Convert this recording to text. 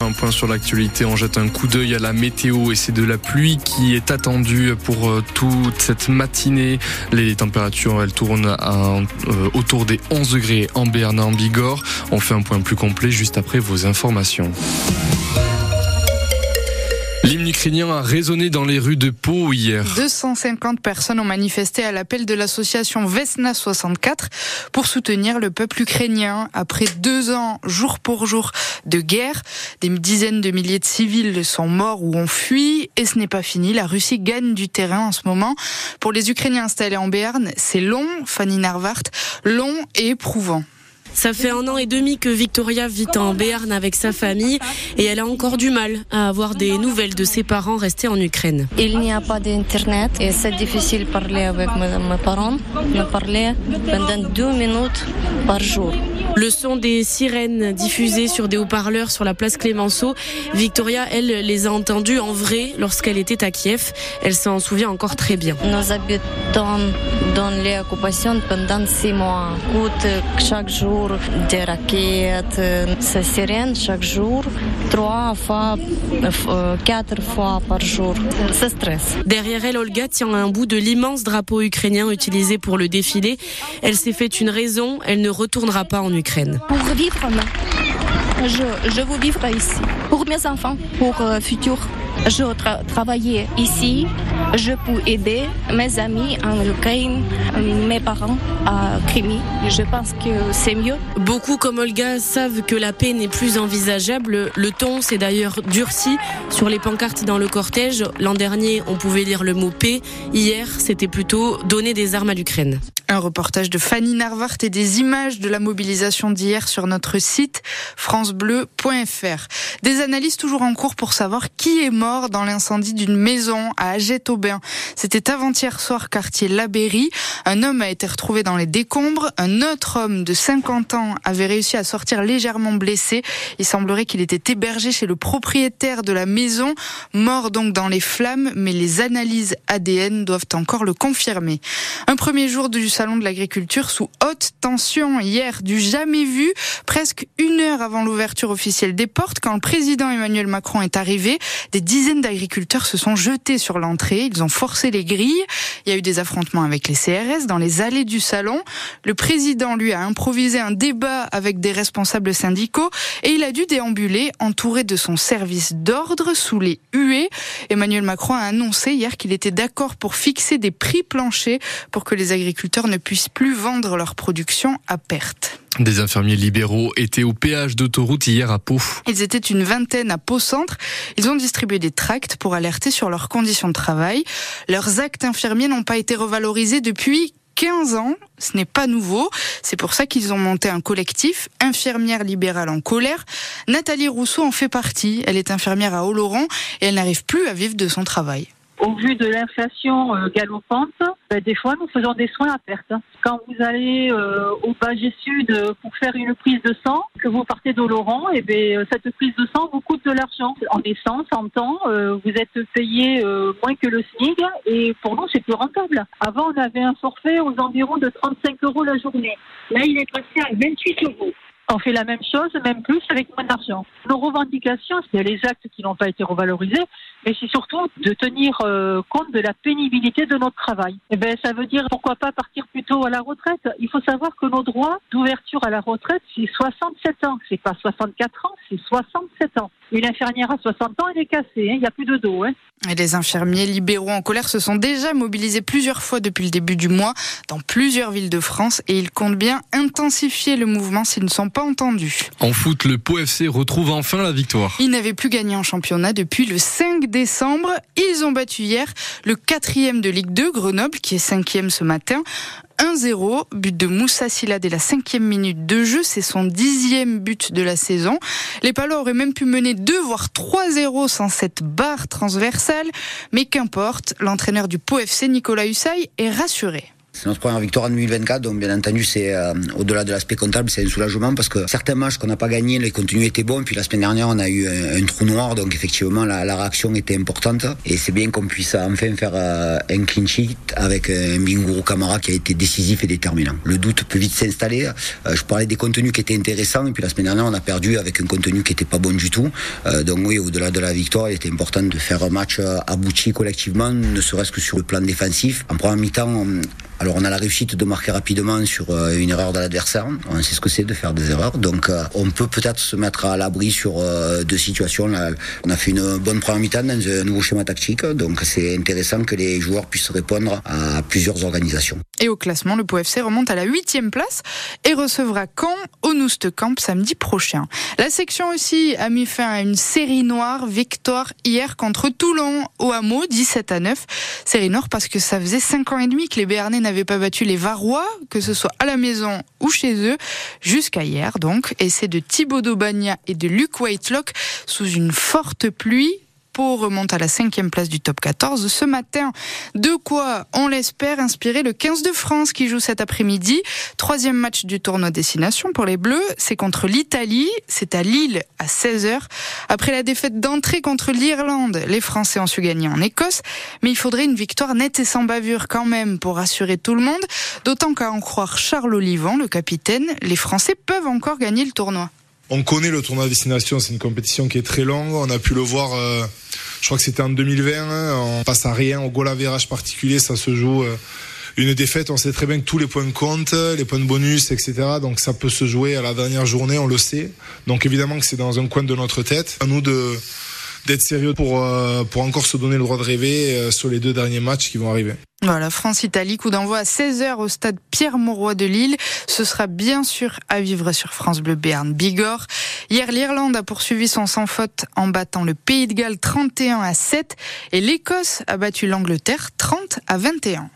Un point sur l'actualité, on jette un coup d'œil à la météo et c'est de la pluie qui est attendue pour euh, toute cette matinée. Les températures, elles tournent euh, autour des 11 degrés en Berne, en Bigorre. On fait un point plus complet juste après vos informations. L'hymne ukrainien a résonné dans les rues de Pau hier. 250 personnes ont manifesté à l'appel de l'association Vesna 64 pour soutenir le peuple ukrainien. Après deux ans, jour pour jour, de guerre, des dizaines de milliers de civils sont morts ou ont fui. Et ce n'est pas fini. La Russie gagne du terrain en ce moment. Pour les Ukrainiens installés en Béarn, c'est long, Fanny Narvart, long et éprouvant. Ça fait un an et demi que Victoria vit en Béarn avec sa famille et elle a encore du mal à avoir des nouvelles de ses parents restés en Ukraine. Il n'y a pas d'internet et c'est difficile de parler avec mes parents. Me parler pendant deux minutes par jour. Le son des sirènes diffusées sur des haut-parleurs sur la place Clémenceau, Victoria, elle, les a entendus en vrai lorsqu'elle était à Kiev. Elle s'en souvient encore très bien. Nous habitons dans les occupations pendant six mois. Chaque jour des raquettes, ces sirènes chaque jour, trois fois, quatre fois par jour. C'est stress. Derrière elle, Olga tient un bout de l'immense drapeau ukrainien utilisé pour le défilé. Elle s'est fait une raison, elle ne retournera pas en Ukraine. Pour vivre, je, je veux vivre ici. Pour mes enfants, pour le futur. Je tra travailler ici, je peux aider mes amis en Ukraine, mes parents à Crimée. Je pense que c'est mieux. Beaucoup comme Olga savent que la paix n'est plus envisageable. Le ton s'est d'ailleurs durci sur les pancartes dans le cortège. L'an dernier, on pouvait lire le mot paix. Hier, c'était plutôt donner des armes à l'Ukraine. Un reportage de Fanny Narvart et des images de la mobilisation d'hier sur notre site francebleu.fr. Des analyses toujours en cours pour savoir qui est mort dans l'incendie d'une maison à C'était avant-hier soir, quartier Labéry. Un homme a été retrouvé dans les décombres. Un autre homme de 50 ans avait réussi à sortir légèrement blessé. Il semblerait qu'il était hébergé chez le propriétaire de la maison, mort donc dans les flammes, mais les analyses ADN doivent encore le confirmer. Un premier jour du salon de l'agriculture sous haute tension hier, du jamais vu, presque une heure avant l'ouverture officielle des portes, quand le président Emmanuel Macron est arrivé, des dizaines d'agriculteurs se sont jetés sur l'entrée, ils ont forcé les grilles, il y a eu des affrontements avec les CRS dans les allées du salon, le président lui a improvisé un débat avec des responsables syndicaux et il a dû déambuler entouré de son service d'ordre sous les huées. Emmanuel Macron a annoncé hier qu'il était d'accord pour fixer des prix planchers pour que les agriculteurs ne puissent plus vendre leur production à perte. Des infirmiers libéraux étaient au péage d'autoroute hier à Pau. Ils étaient une vingtaine à Pau Centre. Ils ont distribué des tracts pour alerter sur leurs conditions de travail. Leurs actes infirmiers n'ont pas été revalorisés depuis 15 ans, ce n'est pas nouveau. C'est pour ça qu'ils ont monté un collectif, Infirmières libérales en colère. Nathalie Rousseau en fait partie. Elle est infirmière à Oloron et elle n'arrive plus à vivre de son travail. Au vu de l'inflation euh, galopante, ben, des fois nous faisons des soins à perte. Quand vous allez euh, au Bagé Sud pour faire une prise de sang, que vous partez d'Oloron, et ben, cette prise de sang vous coûte de l'argent. En essence, en temps, euh, vous êtes payé moins que le SMIC et pour nous c'est plus rentable. Avant on avait un forfait aux environs de 35 euros la journée. Là il est passé à 28 euros. On fait la même chose, même plus, avec moins d'argent. Nos revendications, c'est les actes qui n'ont pas été revalorisés, mais c'est surtout de tenir euh, compte de la pénibilité de notre travail. Et eh ben, ça veut dire pourquoi pas partir plutôt à la retraite? Il faut savoir que nos droits d'ouverture à la retraite, c'est 67 ans. C'est pas 64 ans, c'est 67 ans. Une infirmière à 60 ans, elle est cassée. Hein. Il n'y a plus de dos. Hein. Et les infirmiers libéraux en colère se sont déjà mobilisés plusieurs fois depuis le début du mois dans plusieurs villes de France et ils comptent bien intensifier le mouvement s'ils ne sont pas entendus. En foot, le Pau FC retrouve enfin la victoire. Ils n'avaient plus gagné en championnat depuis le 5 décembre. Ils ont battu hier le quatrième de Ligue 2, Grenoble, qui est cinquième ce matin. 1-0, but de Moussa Silla dès la cinquième minute de jeu, c'est son dixième but de la saison. Les Palois auraient même pu mener 2 voire 3-0 sans cette barre transversale, mais qu'importe, l'entraîneur du Pau FC, Nicolas Hussay, est rassuré C'est notre première victoire en 2024, donc bien entendu, c'est euh, au-delà de l'aspect comptable, c'est un soulagement parce que certains matchs qu'on n'a pas gagnés, les contenus étaient bons. Puis la semaine dernière, on a eu un, trou noir, donc effectivement, la, réaction était importante. Et c'est bien qu'on puisse enfin faire euh, un clean sheet avec un Binguru Kamara qui a été décisif et déterminant. Le doute peut vite s'installer. je parlais des contenus qui étaient intéressants, et puis la semaine dernière, on a perdu avec un contenu qui n'était pas bon du tout. donc oui, au-delà de la victoire, il était important de faire un match abouti collectivement, ne serait-ce que sur le plan défensif. En première mi-temps, alors on a la réussite de marquer rapidement sur euh, une erreur de l'adversaire. On sait ce que c'est de faire des erreurs. Donc euh, on peut peut-être se mettre à l'abri sur euh, deux situations. on a fait une bonne première mi-temps dans un nouveau schéma tactique. Donc c'est intéressant que les joueurs puissent répondre à plusieurs organisations. Et au classement, le POFC remonte à la huitième place et recevra Caen au Camp samedi prochain. La section aussi a mis fin à une série noire. Victoire hier contre Toulon au hameau, 17 à 9. Série noire parce que ça faisait 5 ans et demi que les Béarnais n'avaient pas battu les Varois, que ce soit à la maison ou chez eux, jusqu'à hier donc. Et c'est de Thibaut Daubagna et de Luc Whitelock sous une forte pluie remonte à la cinquième place du top 14 ce matin. De quoi, on l'espère, inspirer le 15 de France qui joue cet après-midi. Troisième match du tournoi destination pour les Bleus, c'est contre l'Italie, c'est à Lille à 16h. Après la défaite d'entrée contre l'Irlande, les Français ont su gagner en Écosse, mais il faudrait une victoire nette et sans bavure quand même pour rassurer tout le monde, d'autant qu'à en croire Charles Olivant, le capitaine, les Français peuvent encore gagner le tournoi. On connaît le tournoi destination, c'est une compétition qui est très longue. On a pu le voir, euh, je crois que c'était en 2020. Hein. on passe à rien au goal average particulier, ça se joue. Euh, une défaite, on sait très bien que tous les points comptent, les points de bonus, etc. Donc ça peut se jouer à la dernière journée, on le sait. Donc évidemment que c'est dans un coin de notre tête. À nous de d'être sérieux pour, euh, pour encore se donner le droit de rêver euh, sur les deux derniers matchs qui vont arriver. Voilà, France-Italie, coup d'envoi à 16h au stade Pierre-Mauroy de Lille. Ce sera bien sûr à vivre sur France Bleu Béarn Bigorre. Hier, l'Irlande a poursuivi son sans faute en battant le Pays de Galles 31 à 7 et l'Écosse a battu l'Angleterre 30 à 21.